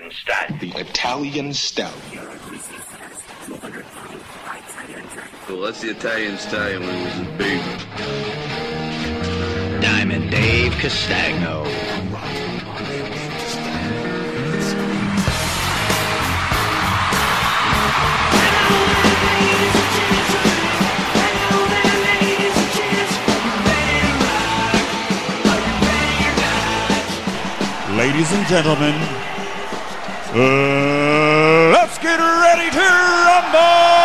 Italian style. Italian style. The Italian style. Well, that's the Italian style when it was a baby. Diamond Dave Castagno. Ladies and gentlemen, uh, let's get ready to rumble!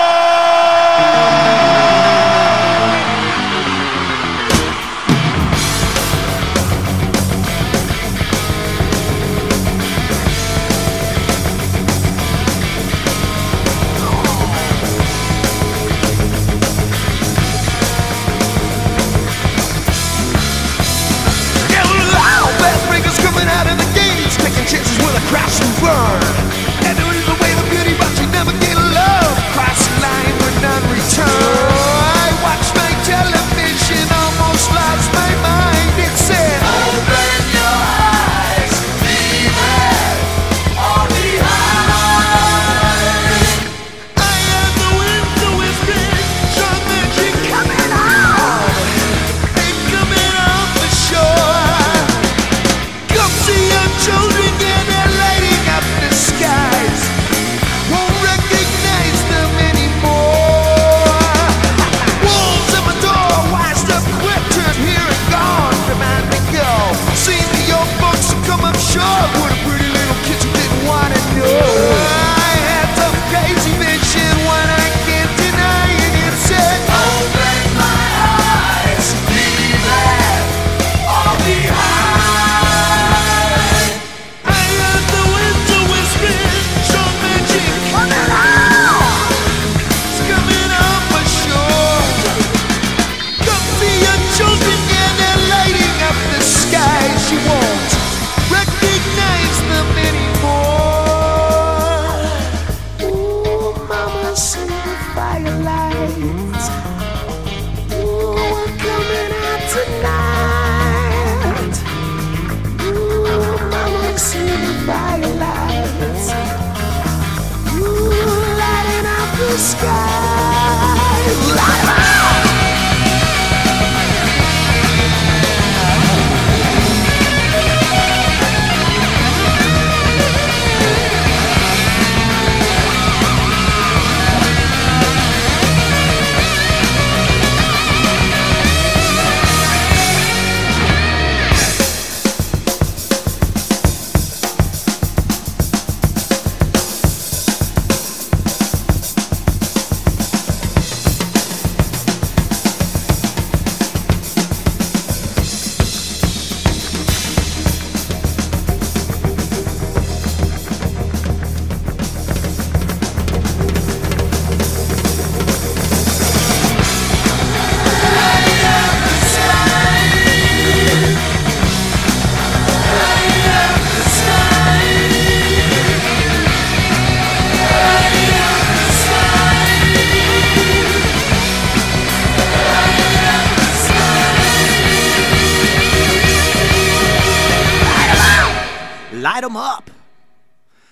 Light 'em up.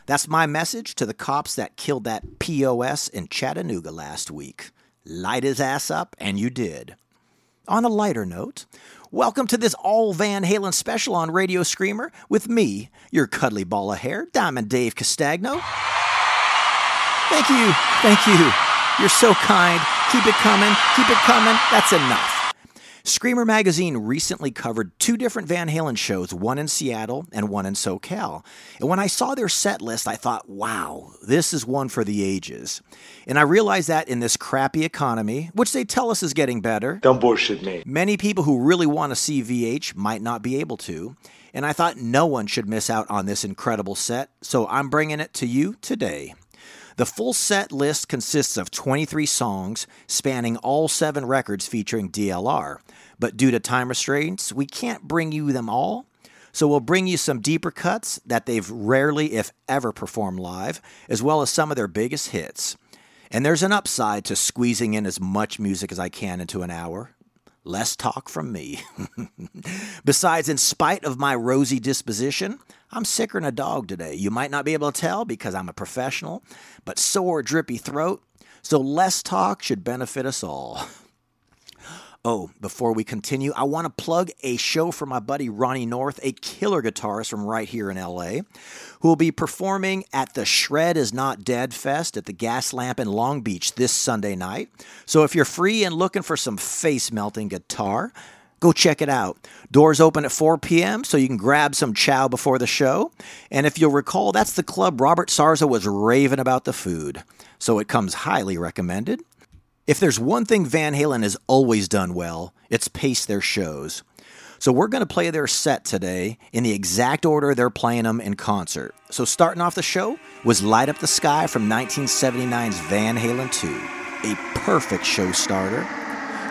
That's my message to the cops that killed that POS in Chattanooga last week. Light his ass up, and you did. On a lighter note, welcome to this all Van Halen special on Radio Screamer with me, your cuddly ball of hair, Diamond Dave Castagno. Thank you, thank you. You're so kind. Keep it coming, keep it coming. That's enough. Screamer Magazine recently covered two different Van Halen shows, one in Seattle and one in SoCal. And when I saw their set list, I thought, wow, this is one for the ages. And I realized that in this crappy economy, which they tell us is getting better, Don't bullshit me. many people who really want to see VH might not be able to. And I thought no one should miss out on this incredible set, so I'm bringing it to you today. The full set list consists of 23 songs spanning all seven records featuring DLR. But due to time restraints, we can't bring you them all. So we'll bring you some deeper cuts that they've rarely, if ever, performed live, as well as some of their biggest hits. And there's an upside to squeezing in as much music as I can into an hour. Less talk from me. Besides, in spite of my rosy disposition, I'm sicker than a dog today. You might not be able to tell because I'm a professional, but sore, drippy throat. So less talk should benefit us all. Oh, before we continue, I want to plug a show for my buddy Ronnie North, a killer guitarist from right here in LA, who will be performing at the Shred is Not Dead Fest at the Gas Lamp in Long Beach this Sunday night. So if you're free and looking for some face melting guitar, go check it out. Doors open at 4 p.m., so you can grab some chow before the show. And if you'll recall, that's the club Robert Sarza was raving about the food. So it comes highly recommended. If there's one thing Van Halen has always done well, it's pace their shows. So we're going to play their set today in the exact order they're playing them in concert. So starting off the show was Light Up the Sky from 1979's Van Halen 2, a perfect show starter,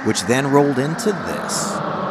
which then rolled into this.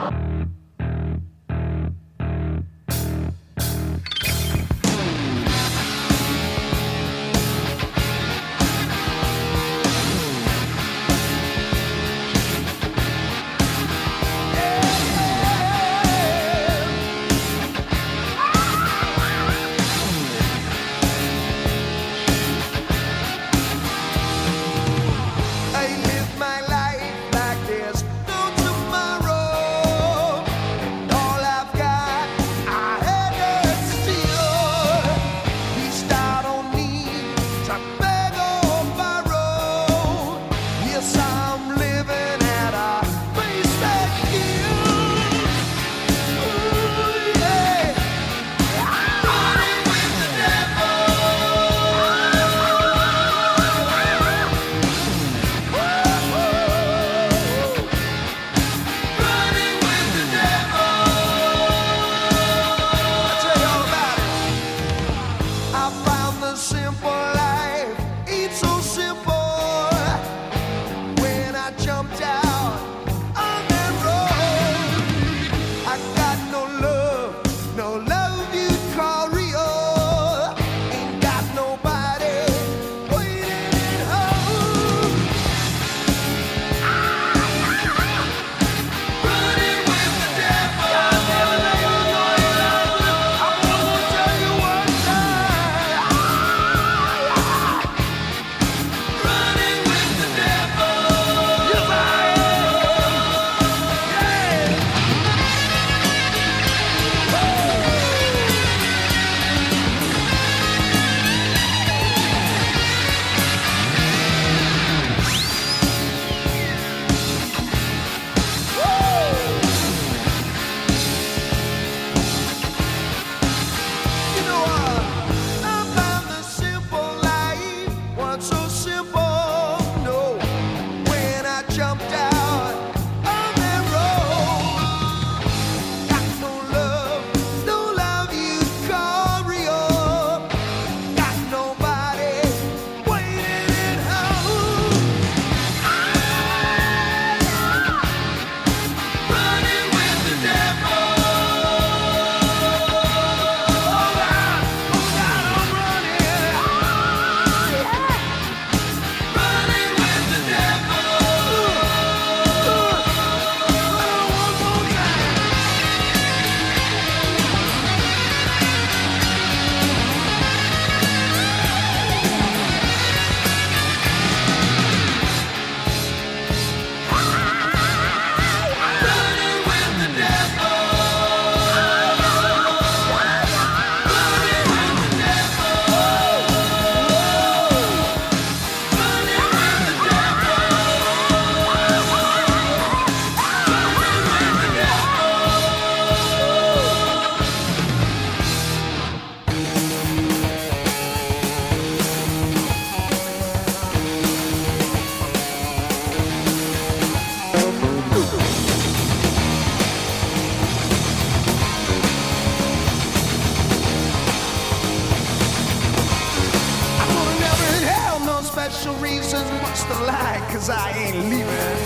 special reasons, what's the lie? Cause I ain't leaving.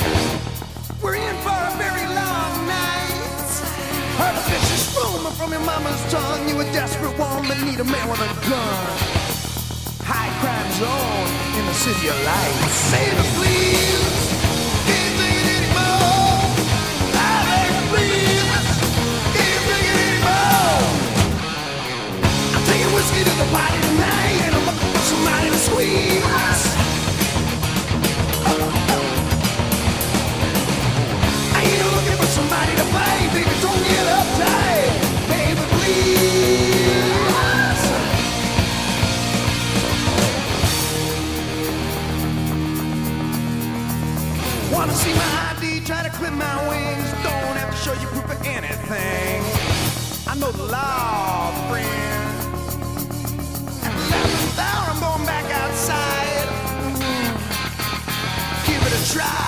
We're in for a very long night. Heard a vicious rumor from your mama's tongue. You a desperate woman, need a man with a gun. High crime zone in the city of lights. Save it, please. Can't take it anymore. I beg, please. Can't take it anymore. I'm taking whiskey to the party tonight, and I'm looking for somebody to squeeze. with my wings. Don't have to show you proof of anything. I know the law, friend. There, I'm going back outside. Give it a try.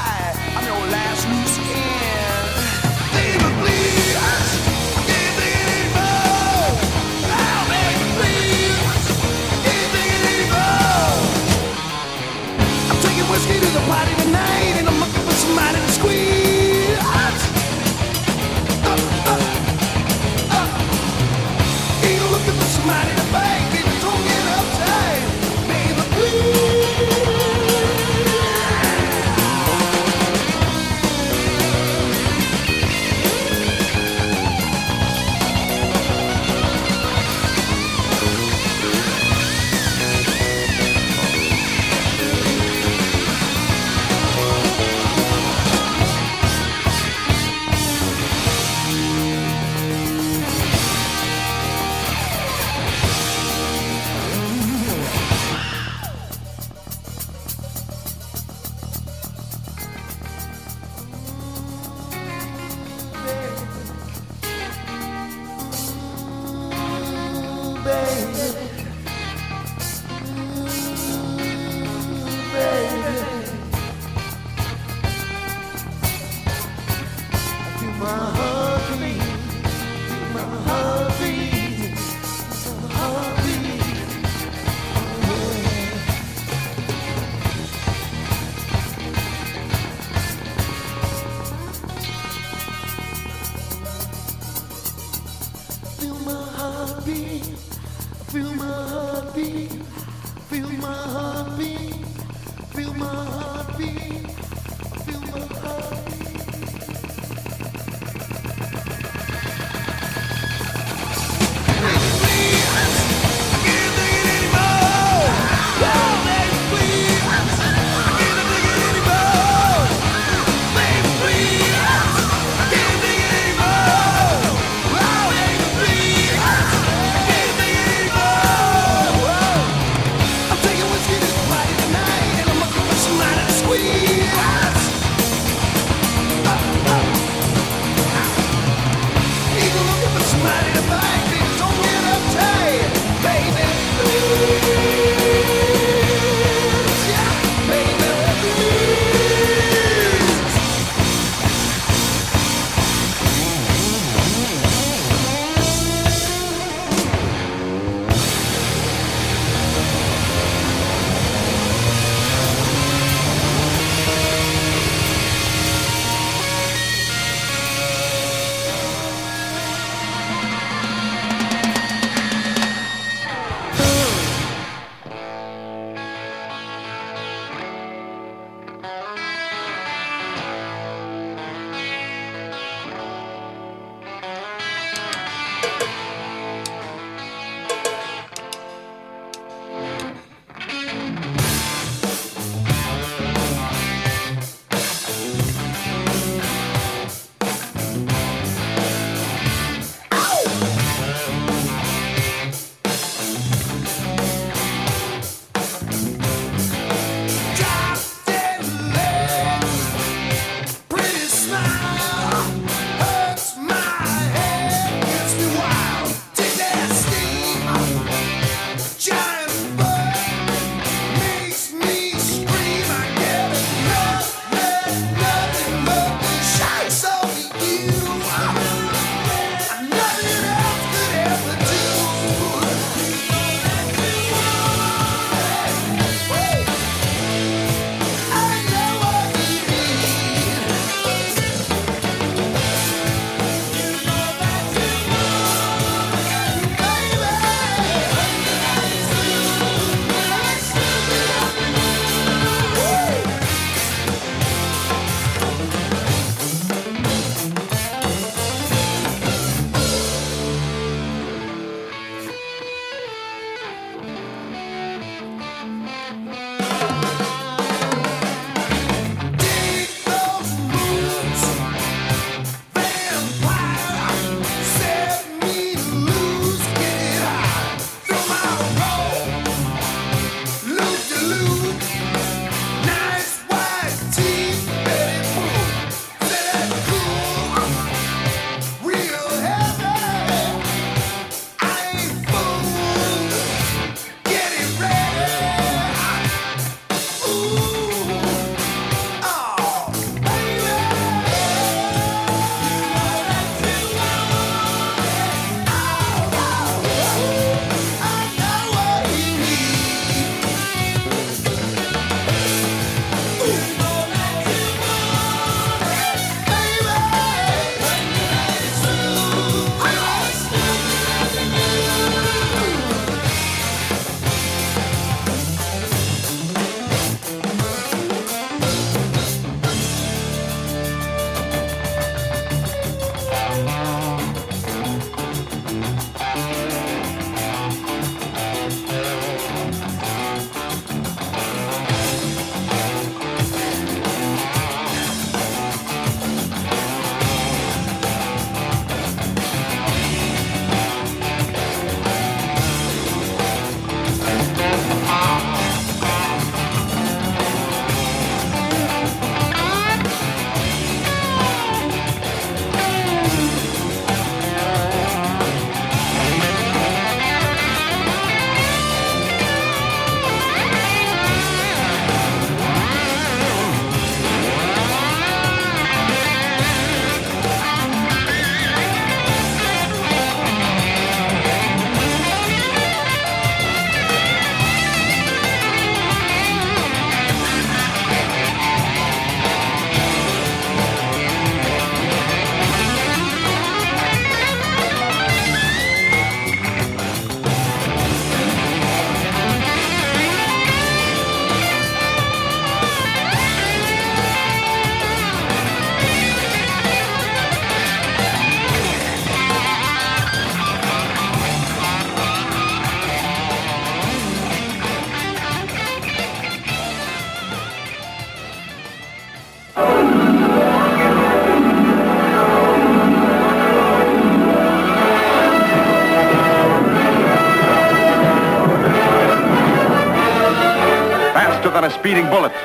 speeding bullets.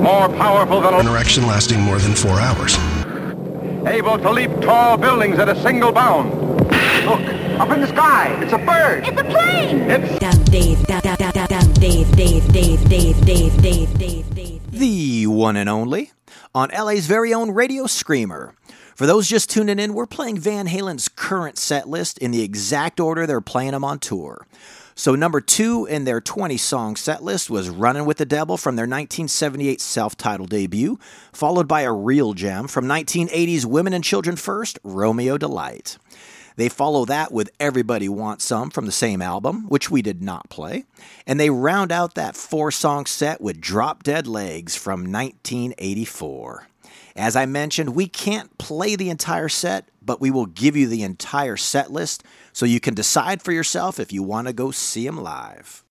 More powerful than... Interaction lasting more than four hours. Able to leap tall buildings at a single bound. Look, up in the sky, it's a bird. It's a plane. It's... Dave, Dave, Dave, Dave, Dave, Dave, Dave, Dave, Dave. The one and only on LA's very own Radio Screamer. For those just tuning in, we're playing Van Halen's current set list in the exact order they're playing them on tour. So, number two in their 20 song set list was Running with the Devil from their 1978 self titled debut, followed by a real gem from 1980's Women and Children First, Romeo Delight. They follow that with Everybody Wants Some from the same album, which we did not play. And they round out that four song set with Drop Dead Legs from 1984. As I mentioned, we can't play the entire set, but we will give you the entire set list so you can decide for yourself if you want to go see them live.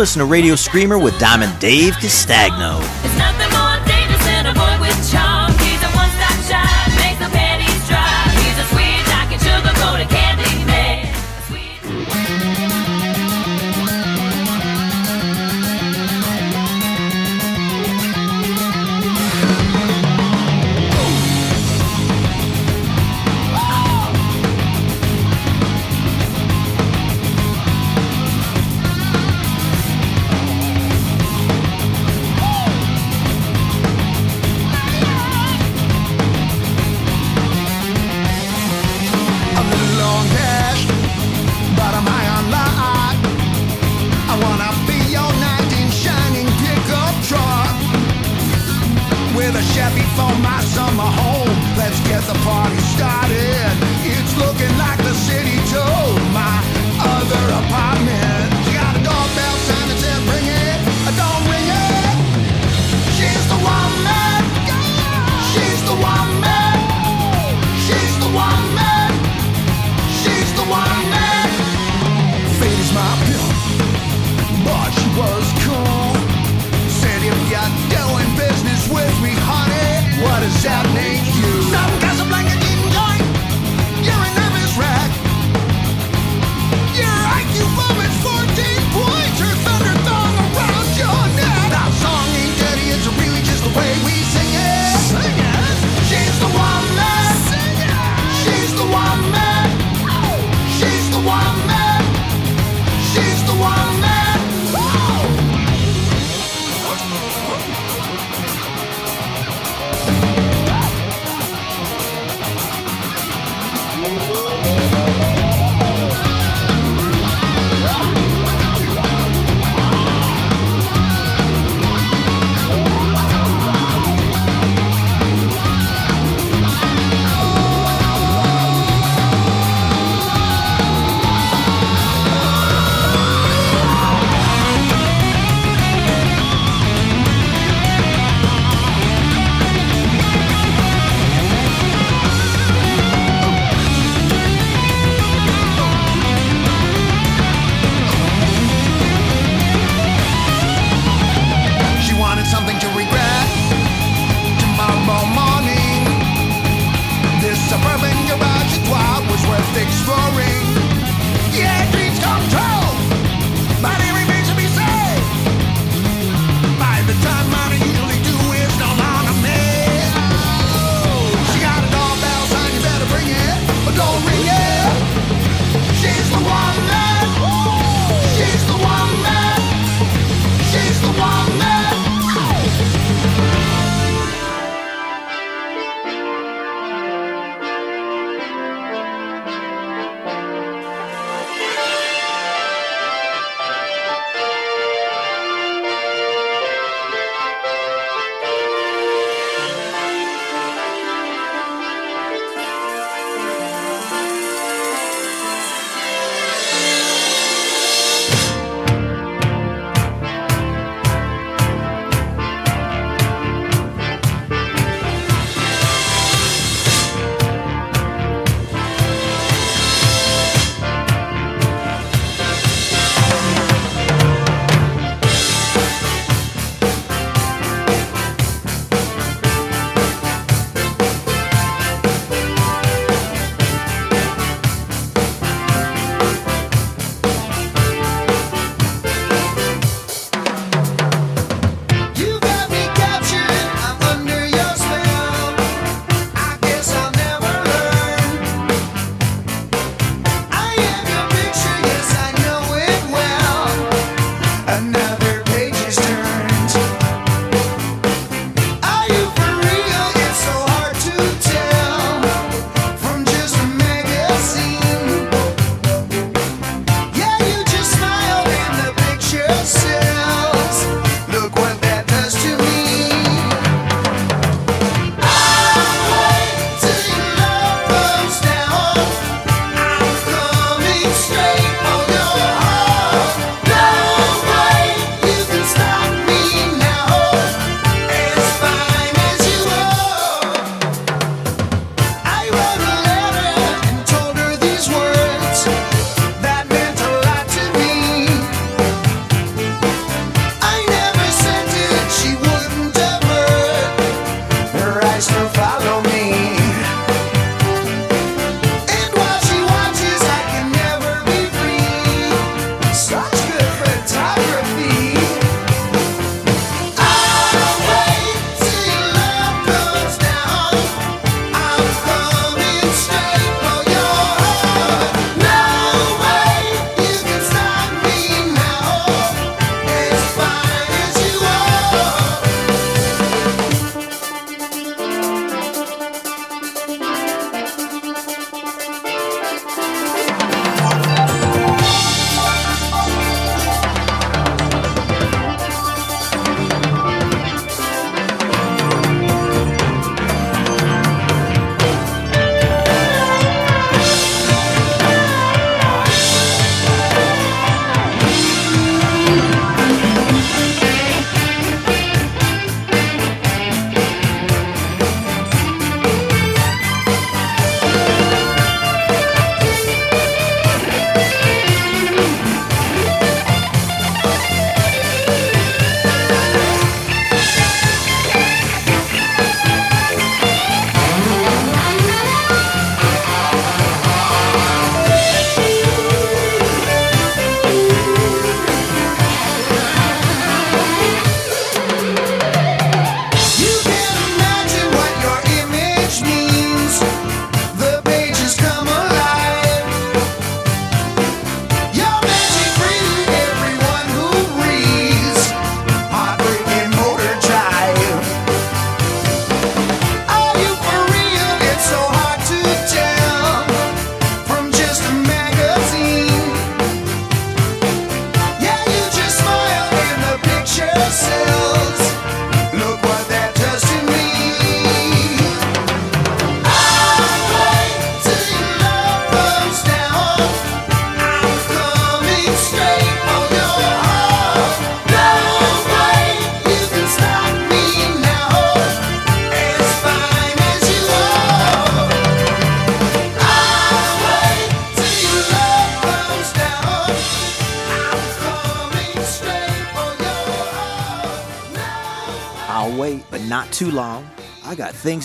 Listening to Radio Screamer with Diamond Dave Castagno.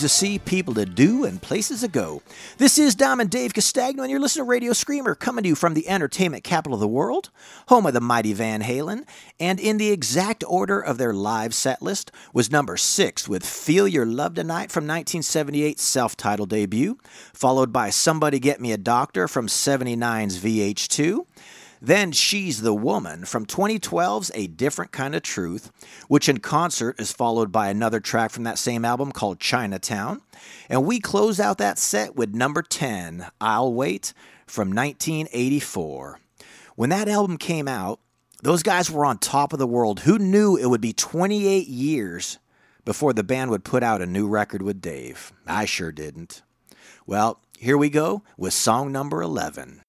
To see, people to do, and places to go. This is Diamond Dave Castagno, and you're listening to Radio Screamer, coming to you from the entertainment capital of the world, home of the mighty Van Halen. And in the exact order of their live set list was number six with Feel Your Love Tonight from 1978's self titled debut, followed by Somebody Get Me a Doctor from 79's VH2. Then She's the Woman from 2012's A Different Kind of Truth, which in concert is followed by another track from that same album called Chinatown. And we close out that set with number 10, I'll Wait from 1984. When that album came out, those guys were on top of the world. Who knew it would be 28 years before the band would put out a new record with Dave? I sure didn't. Well, here we go with song number 11.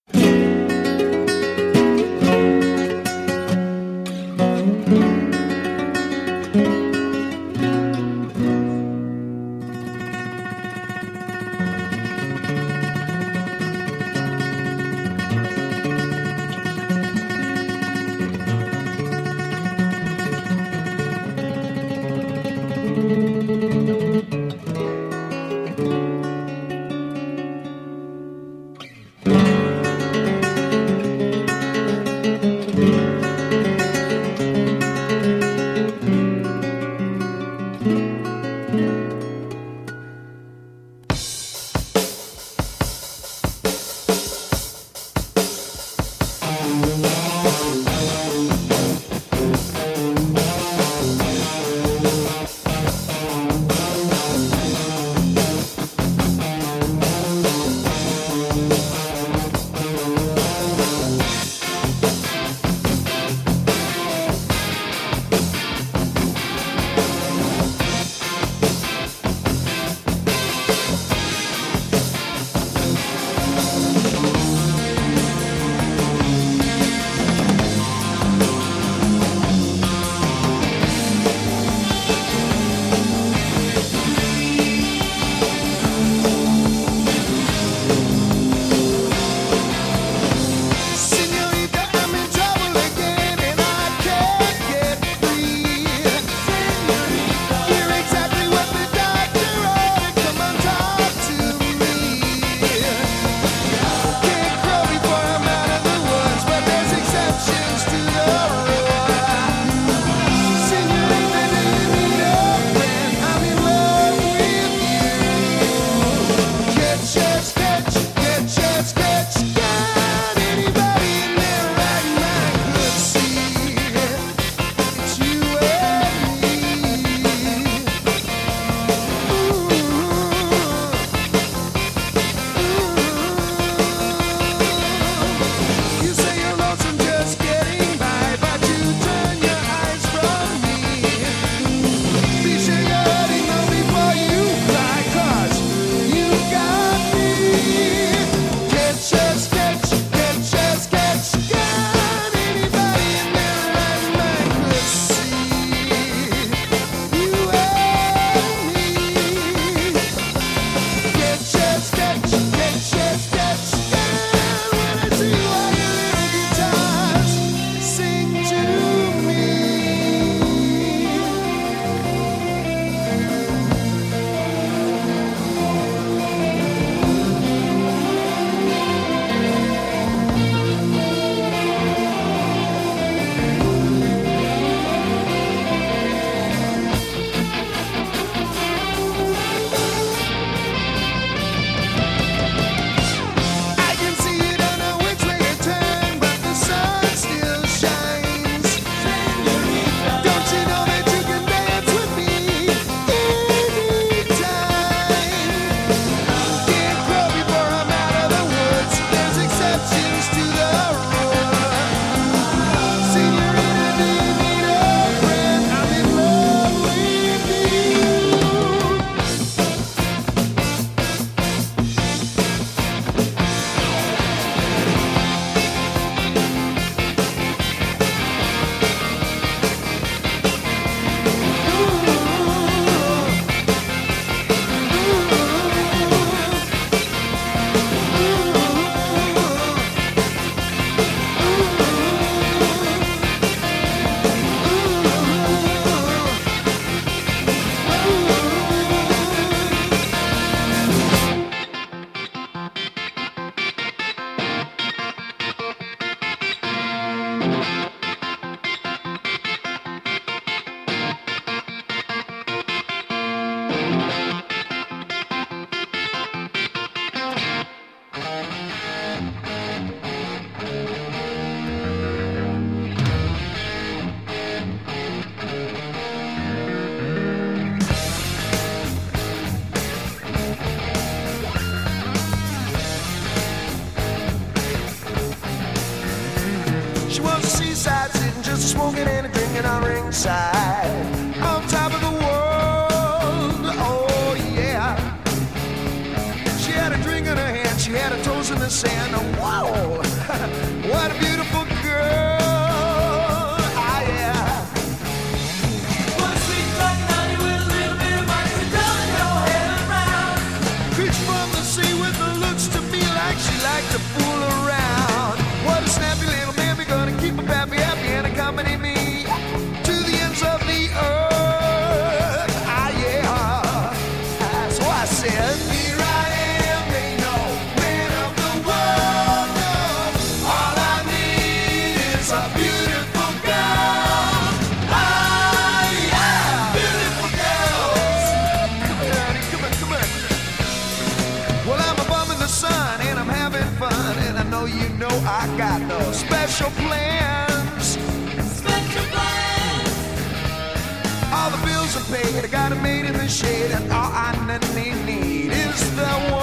All I need, is the woman.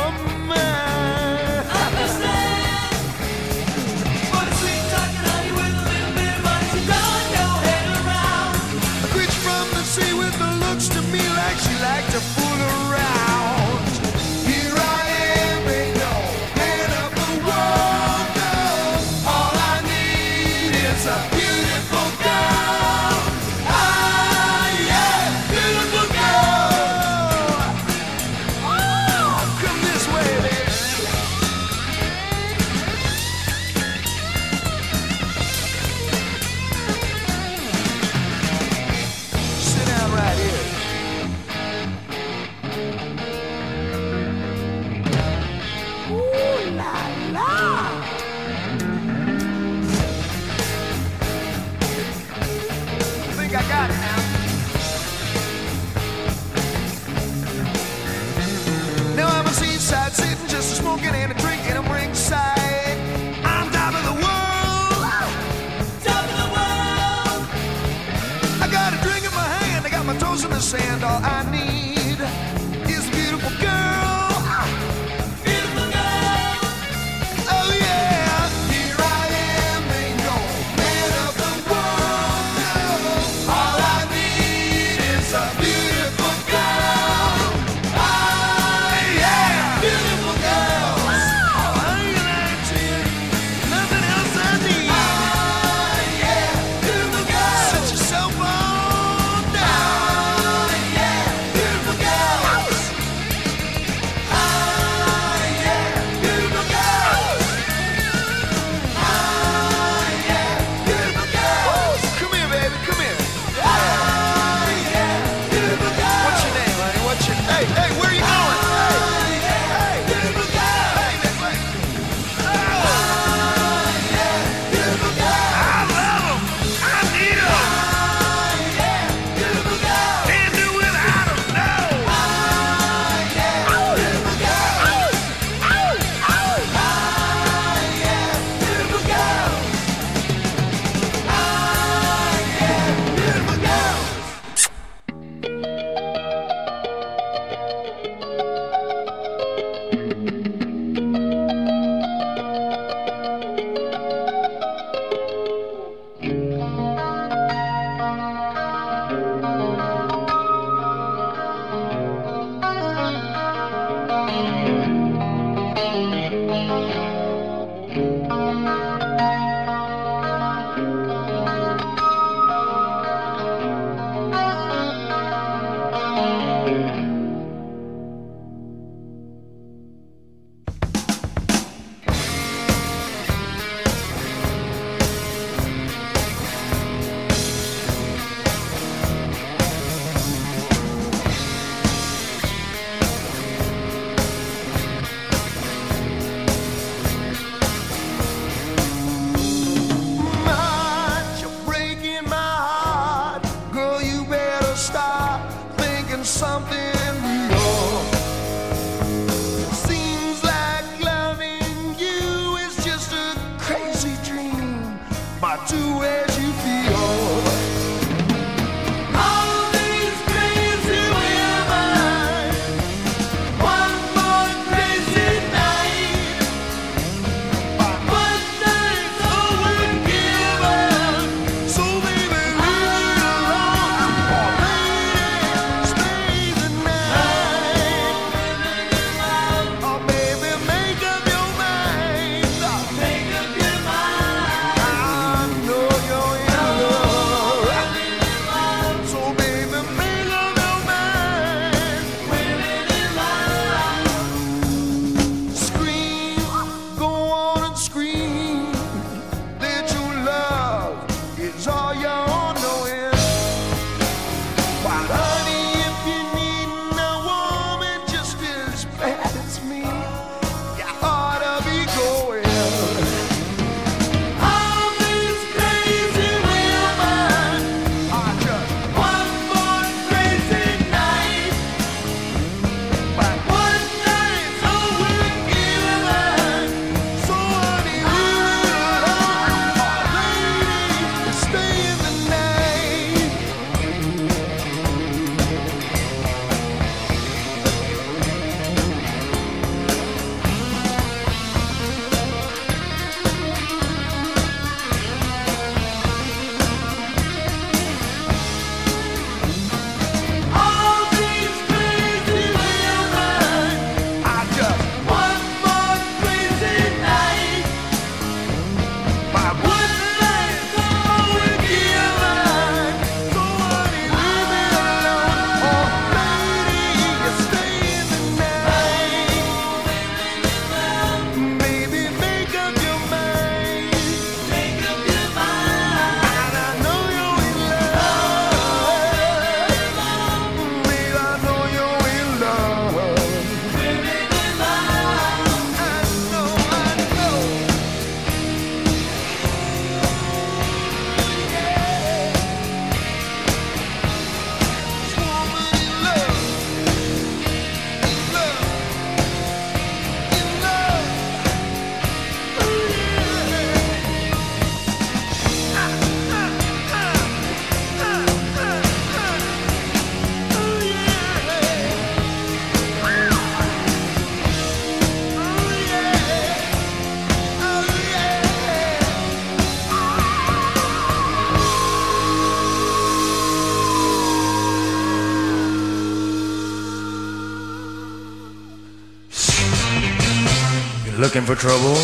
Looking for trouble,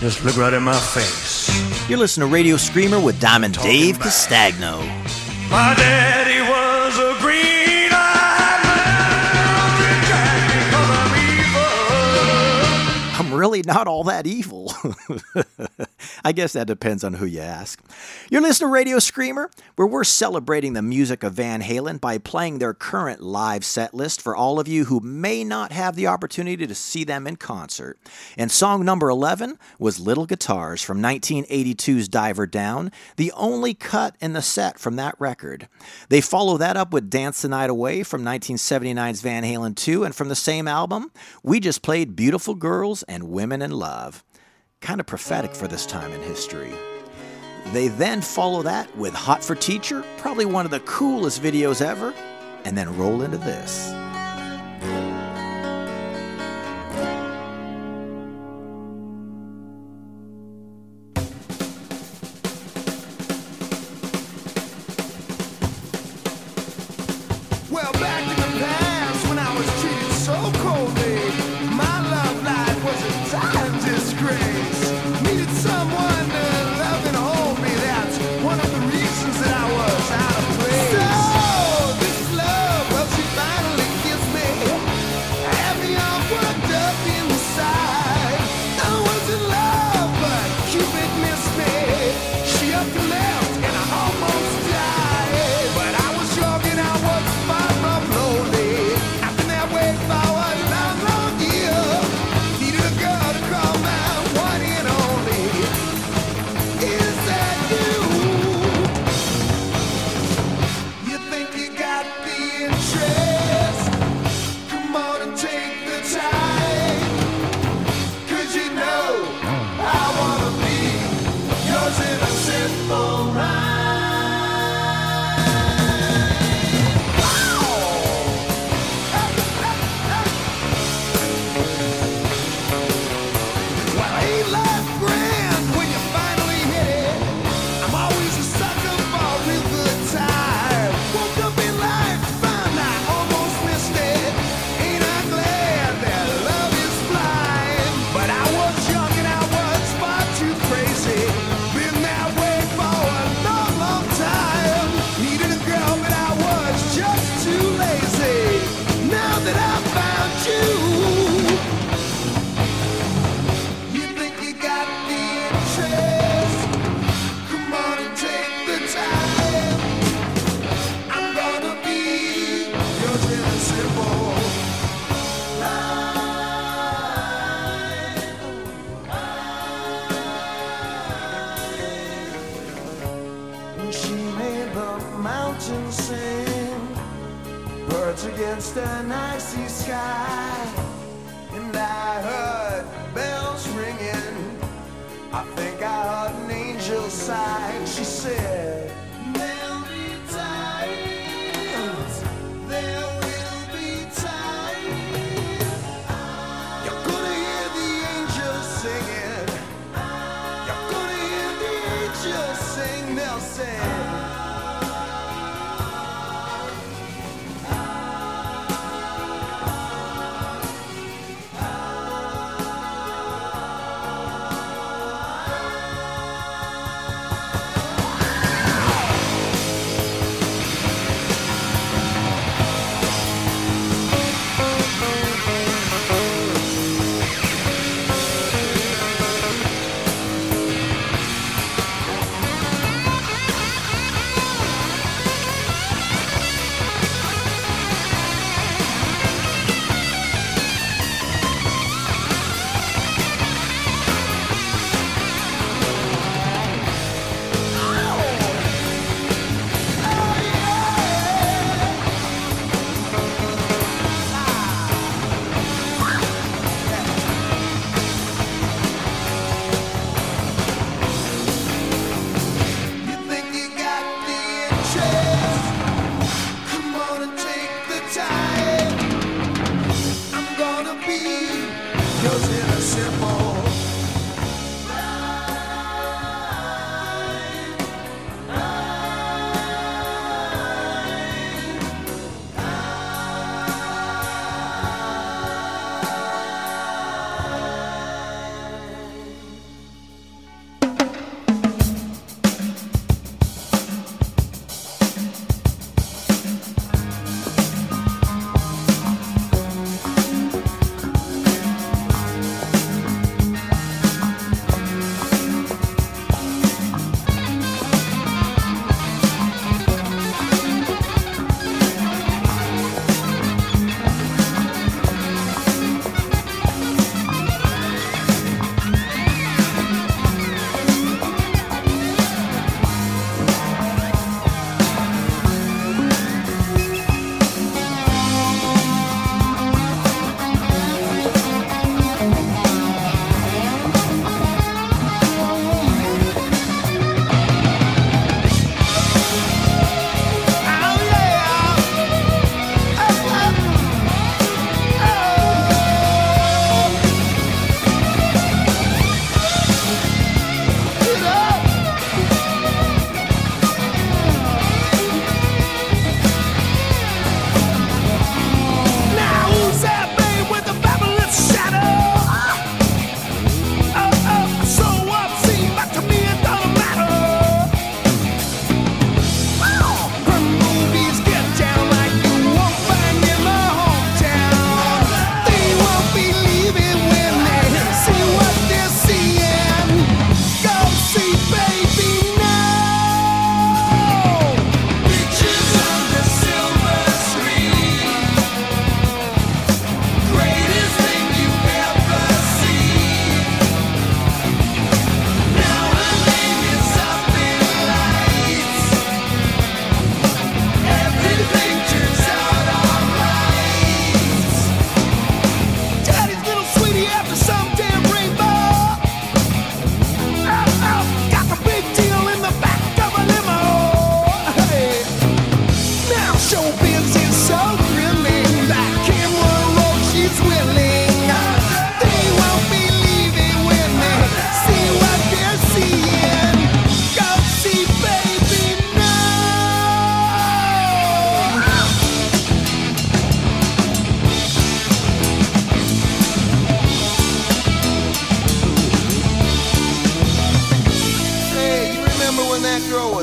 just look right in my face. You're listening to Radio Screamer with Diamond Dave Castagno. My daddy was a man, I'm really not all that evil. I guess that depends on who you ask. You're listening to Radio Screamer, where we're celebrating the music of Van Halen by playing their current live set list for all of you who may not have the opportunity to see them in concert. And song number 11 was Little Guitars from 1982's Diver Down, the only cut in the set from that record. They follow that up with Dance the Night Away from 1979's Van Halen 2, and from the same album, we just played Beautiful Girls and Women in Love. Kind of prophetic for this time in history. They then follow that with Hot for Teacher, probably one of the coolest videos ever, and then roll into this.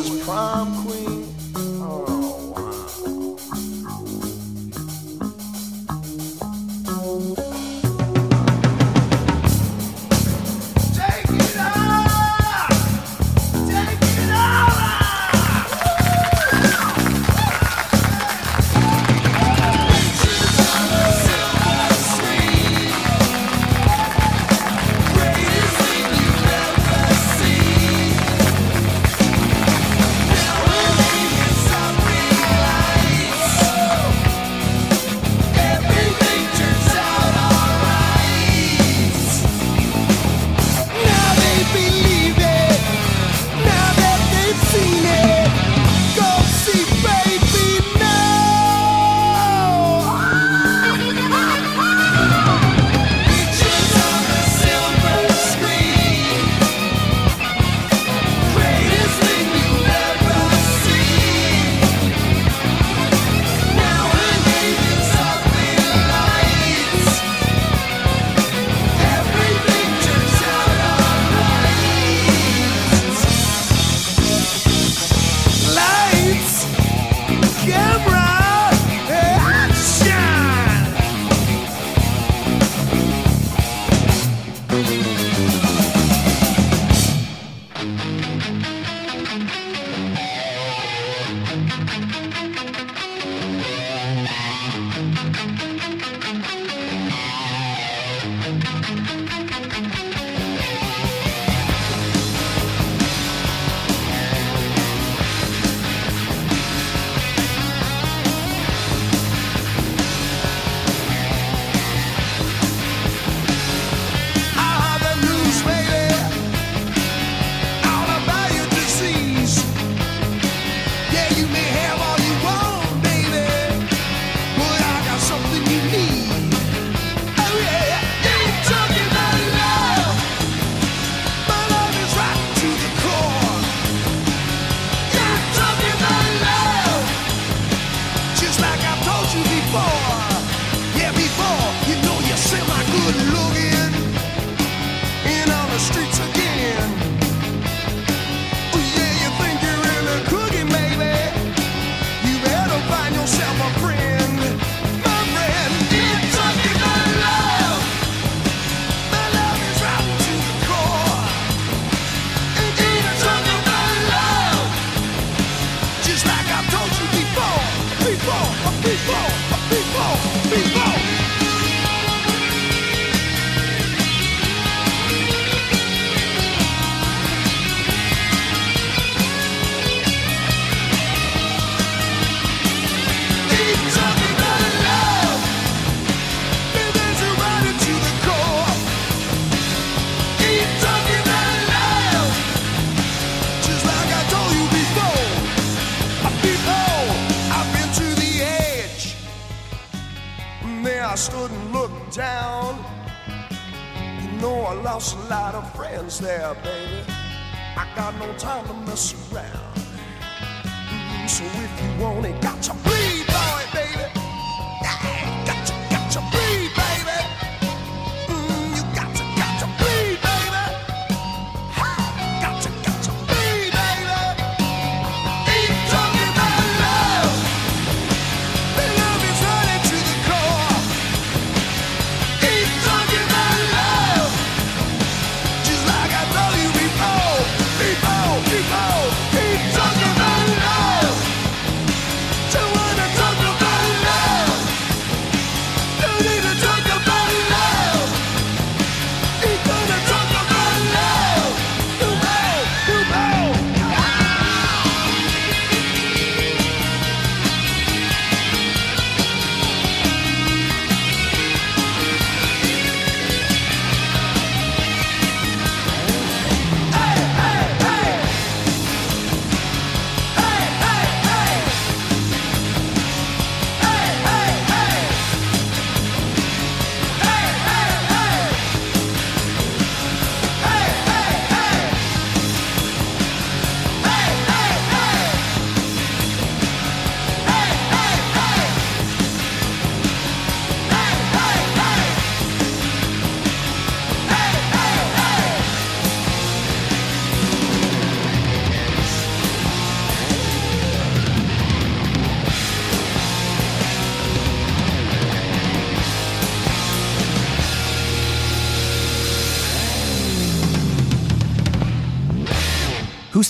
Was prom queen.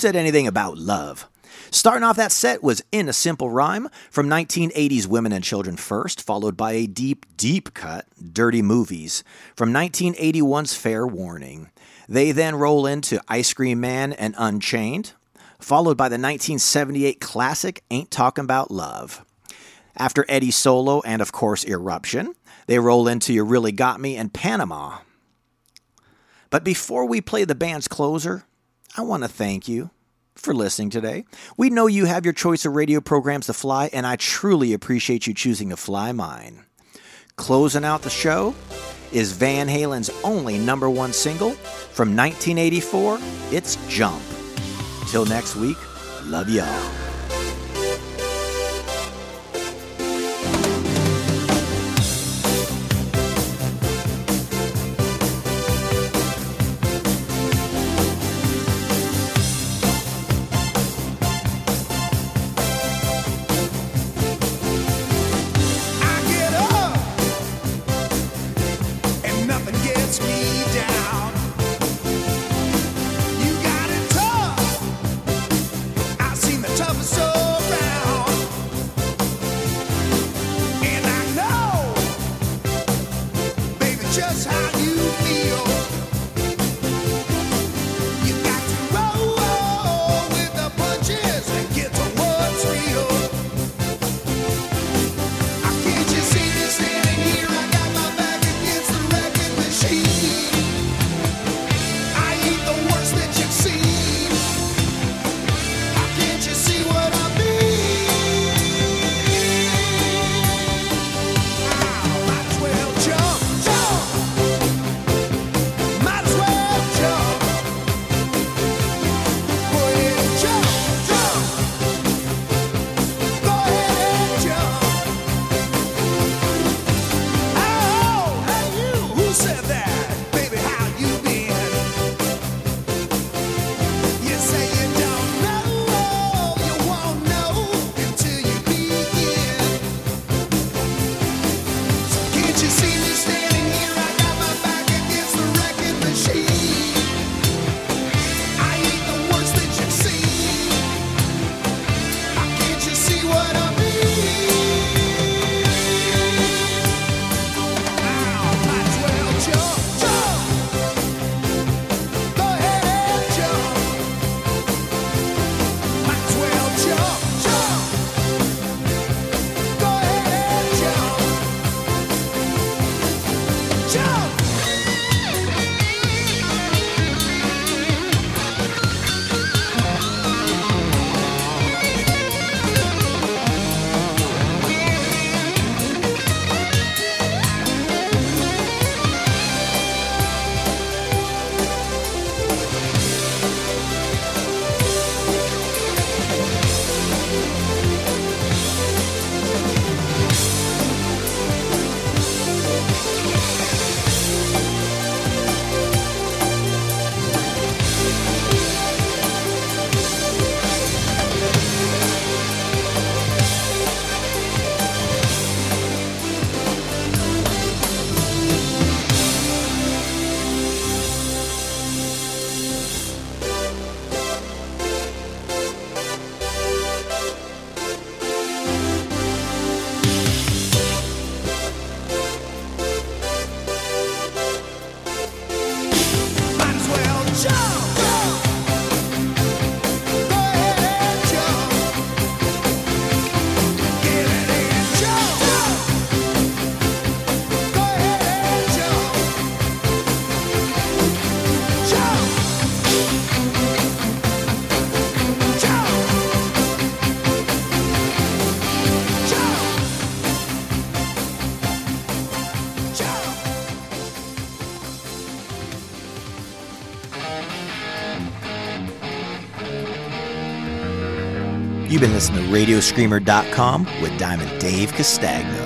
Said anything about love? Starting off that set was In a Simple Rhyme from 1980's Women and Children First, followed by a deep, deep cut, Dirty Movies, from 1981's Fair Warning. They then roll into Ice Cream Man and Unchained, followed by the 1978 classic Ain't Talking About Love. After Eddie Solo and, of course, Eruption, they roll into You Really Got Me and Panama. But before we play the band's closer, I want to thank you for listening today. We know you have your choice of radio programs to fly, and I truly appreciate you choosing to fly mine. Closing out the show is Van Halen's only number one single from 1984. It's Jump. Till next week, love y'all. Been listening to RadioScreamer.com with Diamond Dave Castagno.